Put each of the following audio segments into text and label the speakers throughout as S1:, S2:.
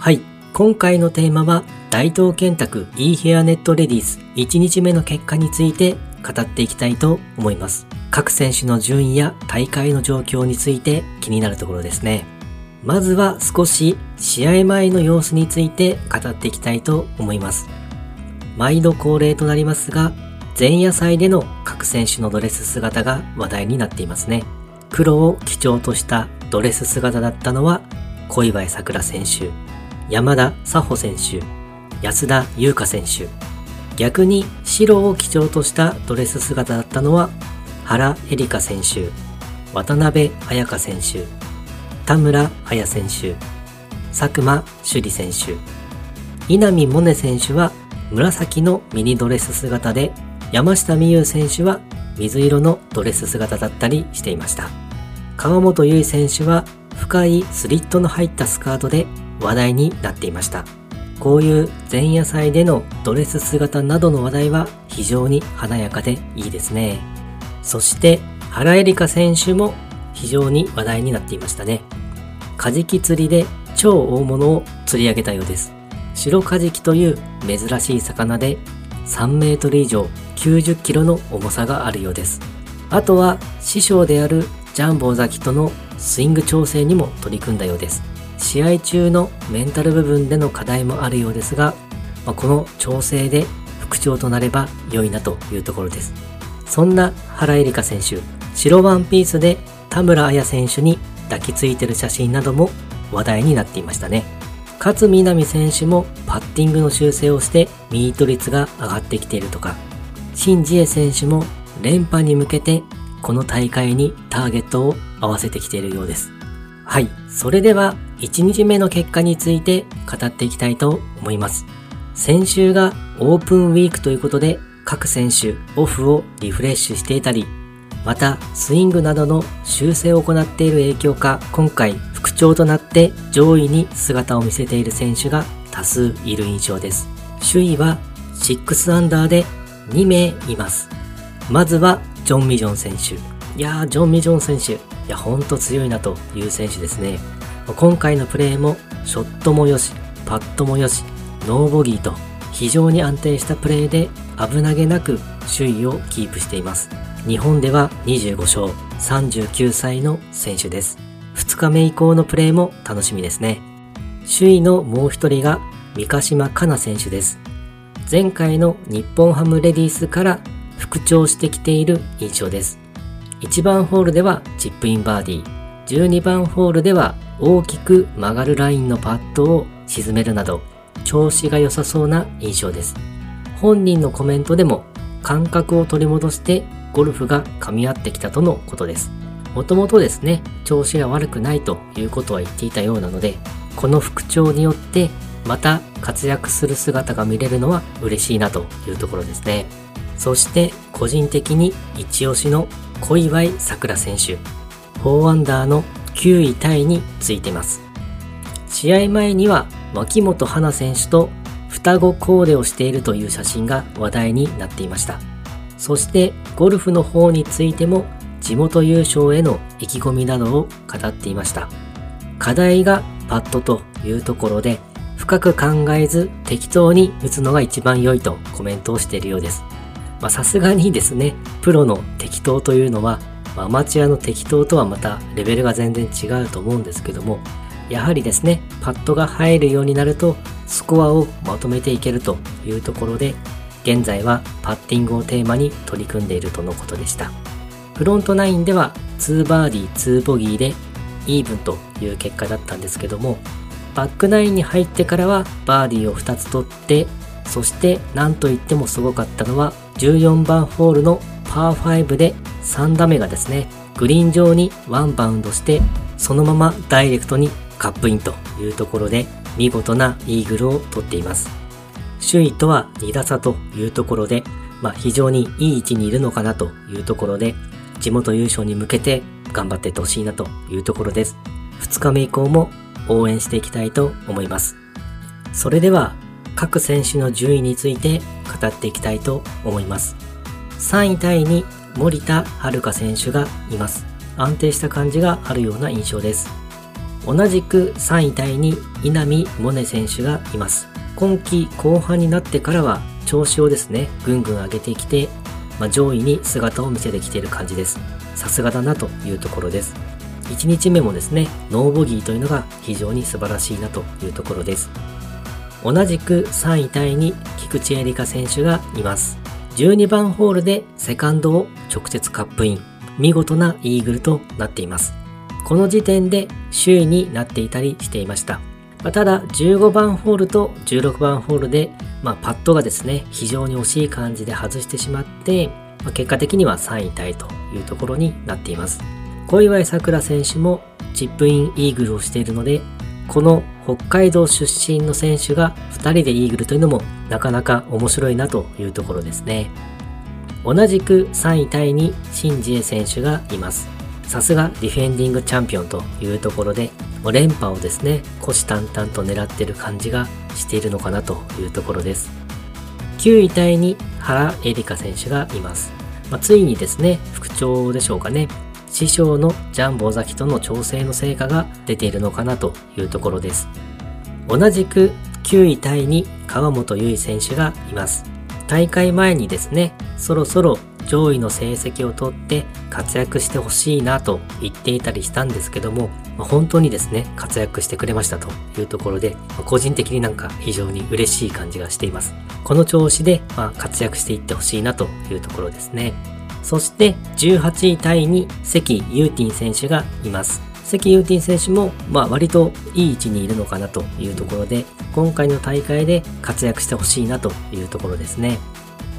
S1: はい。今回のテーマは、大東建託 e ヘアネットレディース1日目の結果について語っていきたいと思います。各選手の順位や大会の状況について気になるところですね。まずは少し試合前の様子について語っていきたいと思います。毎度恒例となりますが、前夜祭での各選手のドレス姿が話題になっていますね。黒を基調としたドレス姿だったのは小祝さくら選手、山田佐穂選手、安田優香選手。逆に白を基調としたドレス姿だったのは原恵梨香選手、渡辺彩香選手、田村彩選手、佐久間朱里選手、稲見萌寧選手は紫のミニドレス姿で、山下美優選手は水色のドレス姿だったりしていました。川本優衣選手は深いスリットの入ったスカートで話題になっていました。こういう前夜祭でのドレス姿などの話題は非常に華やかでいいですね。そして原恵梨香選手も非常に話題になっていましたね。カジキ釣りで超大物を釣り上げたようです。白カジキという珍しい魚で3メートル以上90キロの重さがあるようです。あとは師匠であるジャンボザキとのスイング調整にも取り組んだようです。試合中のメンタル部分での課題もあるようですが、まあ、この調整で復調となれば良いなというところです。そんな原恵梨香選手、白ワンピースで田村彩選手に抱きついてる写真なども話題になっていましたね。勝みなみ選手もパッティングの修正をしてミート率が上がってきているとか、新次恵選手も連覇に向けてこの大会にターゲットを合わせてきているようです。はい。それでは1日目の結果について語っていきたいと思います。先週がオープンウィークということで各選手オフをリフレッシュしていたり、またスイングなどの修正を行っている影響か、今回復調となって上位に姿を見せている選手が多数いる印象です。首位は6アンダーで2名います。まずはジョン・ミジョン選手。いやー、ジョン・ミジョン選手。いや、ほんと強いなという選手ですね。今回のプレーもショットもよし、パットもよし、ノーボギーと非常に安定したプレーで危なげなく首位をキープしています。日本では25勝、39歳の選手です。2日目以降のプレーも楽しみですね。首位のもう一人が三ヶ島かな選手です。前回の日本ハムレディースから復調してきている印象です。1番ホールではチップインバーディー、12番ホールでは大きく曲がるラインのパットを沈めるなど調子が良さそうな印象です。本人のコメントでも感覚を取り戻してゴルフが噛み合ってきたとのことです。もともとですね、調子が悪くないということは言っていたようなので、この復調によってまた活躍する姿が見れるのは嬉しいなというところですね。そして個人的に一押しの小祝さくら選手、4アンダーの9位タイについてます。試合前には脇本花選手と双子コーデをしているという写真が話題になっていました。そしてゴルフの方についても地元優勝への意気込みなどを語っていました。課題がパットというところで深く考えず適当に打つのが一番良いとコメントをしているようです。さすがにですね、プロの適当というのは、アマチュアの適当とはまたレベルが全然違うと思うんですけども、やはりですね、パットが入るようになると、スコアをまとめていけるというところで、現在はパッティングをテーマに取り組んでいるとのことでした。フロント9では2バーディー2ボギーでイーブンという結果だったんですけども、バックナインに入ってからはバーディーを2つ取って、そして何と言ってもすごかったのは14番ホールのパー5で3打目がですね、グリーン上にワンバウンドして、そのままダイレクトにカップインというところで見事なイーグルを取っています。首位とは2打差というところで、まあ、非常にいい位置にいるのかなというところで、地元優勝に向けて頑張っていってほしいなというところです。2日目以降も応援していきたいと思います。それでは各選手の順位について語っていきたいと思います。3位タイに森田遥選手がいます。安定した感じがあるような印象です。同じく3位タイに稲見萌寧選手がいます。今季後半になってからは調子をですね、ぐんぐん上げてきて、まあ、上位に姿を見せてきている感じです。さすがだなというところです。1日目もですね、ノーボギーというのが非常に素晴らしいなというところです。同じく3位タイに菊池絵里香選手がいます。12番ホールでセカンドを直接カップイン。見事なイーグルとなっています。この時点で首位になっていたりしていました。ま、ただ15番ホールと16番ホールで、まあ、パットがですね非常に惜しい感じで外してしまって、まあ、結果的には3位タイというところになっています小祝さくら選手もチップインイーグルをしているのでこの北海道出身の選手が2人でイーグルというのもなかなか面白いなというところですね同じく3位タイにシンジエ選手がいますさすがディフェンディングチャンピオンというところで、連覇をですね、虎視眈々と狙ってる感じがしているのかなというところです。9位タイに原エリカ選手がいます。まあ、ついにですね、復調でしょうかね。師匠のジャンボ尾崎との調整の成果が出ているのかなというところです。同じく9位タイに川本結衣選手がいます。大会前にですね、そろそろ上位の成績をとって活躍してほしいなと言っていたりしたんですけども、ま、本当にですね、活躍してくれましたというところで、ま、個人的になんか非常に嬉しい感じがしています。この調子で、ま、活躍していってほしいなというところですね。そして18位タイに関ユーティン選手がいます。関ユーティン選手も、まあ、割といい位置にいるのかなというところで、今回の大会で活躍してほしいなというところですね。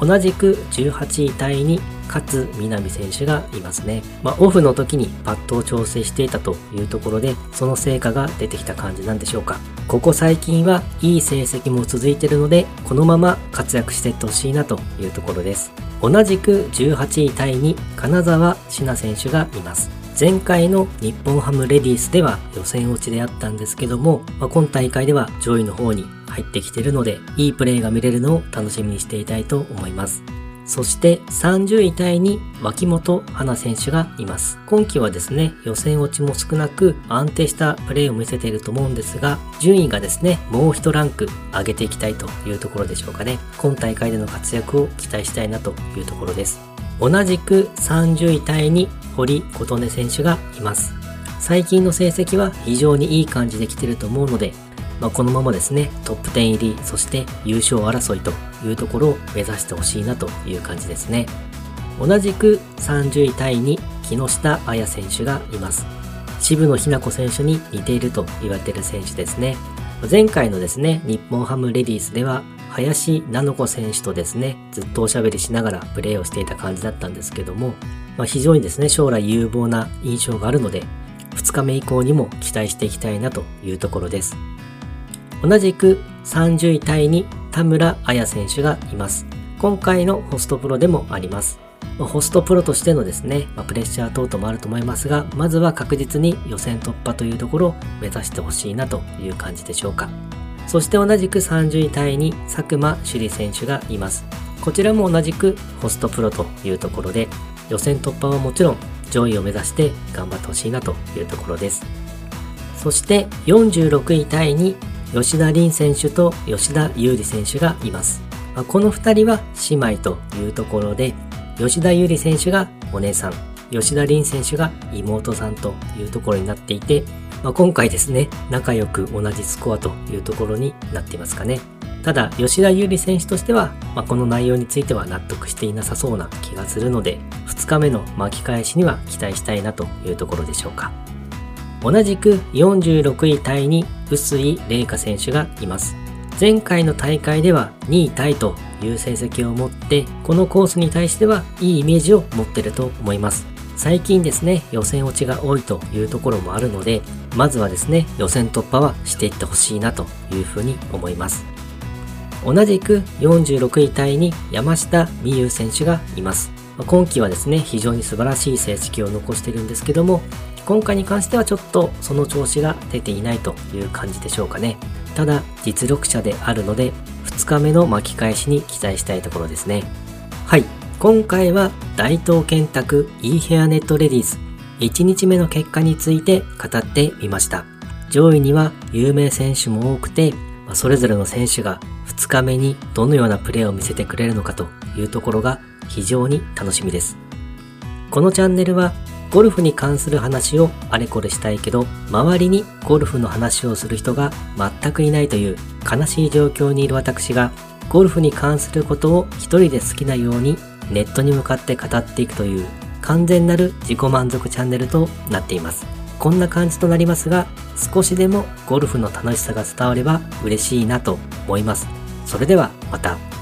S1: 同じく18位タイに勝南選手がいますね。まあ、オフの時にパットを調整していたというところで、その成果が出てきた感じなんでしょうか。ここ最近はいい成績も続いているので、このまま活躍していってほしいなというところです。同じく18位タイに金沢志奈選手がいます。前回の日本ハムレディースでは予選落ちであったんですけども、まあ、今大会では上位の方に入ってきているので、いいプレーが見れるのを楽しみにしていたいと思います。そして30位タイに脇本花選手がいます。今季はですね、予選落ちも少なく安定したプレーを見せていると思うんですが、順位がですね、もう一ランク上げていきたいというところでしょうかね。今大会での活躍を期待したいなというところです。同じく30位タイに堀琴音選手がいます。最近の成績は非常にいい感じで来てると思うので、まあ、このままですね、トップ10入り、そして優勝争いというところを目指してほしいなという感じですね。同じく30位タイに木下彩選手がいます。渋野日向子選手に似ていると言われている選手ですね。前回のですね、日本ハムレディースでは、林菜乃子選手とですね、ずっとおしゃべりしながらプレーをしていた感じだったんですけども、まあ、非常にですね、将来有望な印象があるので、2日目以降にも期待していきたいなというところです。同じく30位タイに田村彩選手がいます。今回のホストプロでもあります。ホストプロとしてのですね、プレッシャー等々もあると思いますが、まずは確実に予選突破というところを目指してほしいなという感じでしょうか。そして同じく30位タイに佐久間朱里選手がいます。こちらも同じくホストプロというところで、予選突破はもちろん上位を目指して頑張ってほしいなというところです。そして46位タイに吉田凛選手と吉田優里選手がいます。この2人は姉妹というところで、吉田優里選手がお姉さん、吉田凛選手が妹さんというところになっていて、まあ、今回ですね、仲良く同じスコアというところになっていますかね。ただ、吉田優里選手としては、まあ、この内容については納得していなさそうな気がするので、2日目の巻き返しには期待したいなというところでしょうか。同じく46位タイに臼井玲香選手がいます。前回の大会では2位タイという成績を持って、このコースに対してはいいイメージを持ってると思います。最近ですね、予選落ちが多いというところもあるので、まずはですね、予選突破はしていってほしいなというふうに思います。同じく46位タイに山下美優選手がいます。今季はですね、非常に素晴らしい成績を残しているんですけども、今回に関してはちょっとその調子が出ていないという感じでしょうかね。ただ、実力者であるので、2日目の巻き返しに期待したいところですね。はい。今回は大東建託 e ヘアネットレディース1日目の結果について語ってみました。上位には有名選手も多くて、それぞれの選手が2日目にどのようなプレーを見せてくれるのかというところが非常に楽しみです。このチャンネルはゴルフに関する話をあれこれしたいけど、周りにゴルフの話をする人が全くいないという悲しい状況にいる私が、ゴルフに関することを一人で好きなようにネットに向かって語っていくという完全なる自己満足チャンネルとなっています。こんな感じとなりますが、少しでもゴルフの楽しさが伝われば嬉しいなと思います。それではまた。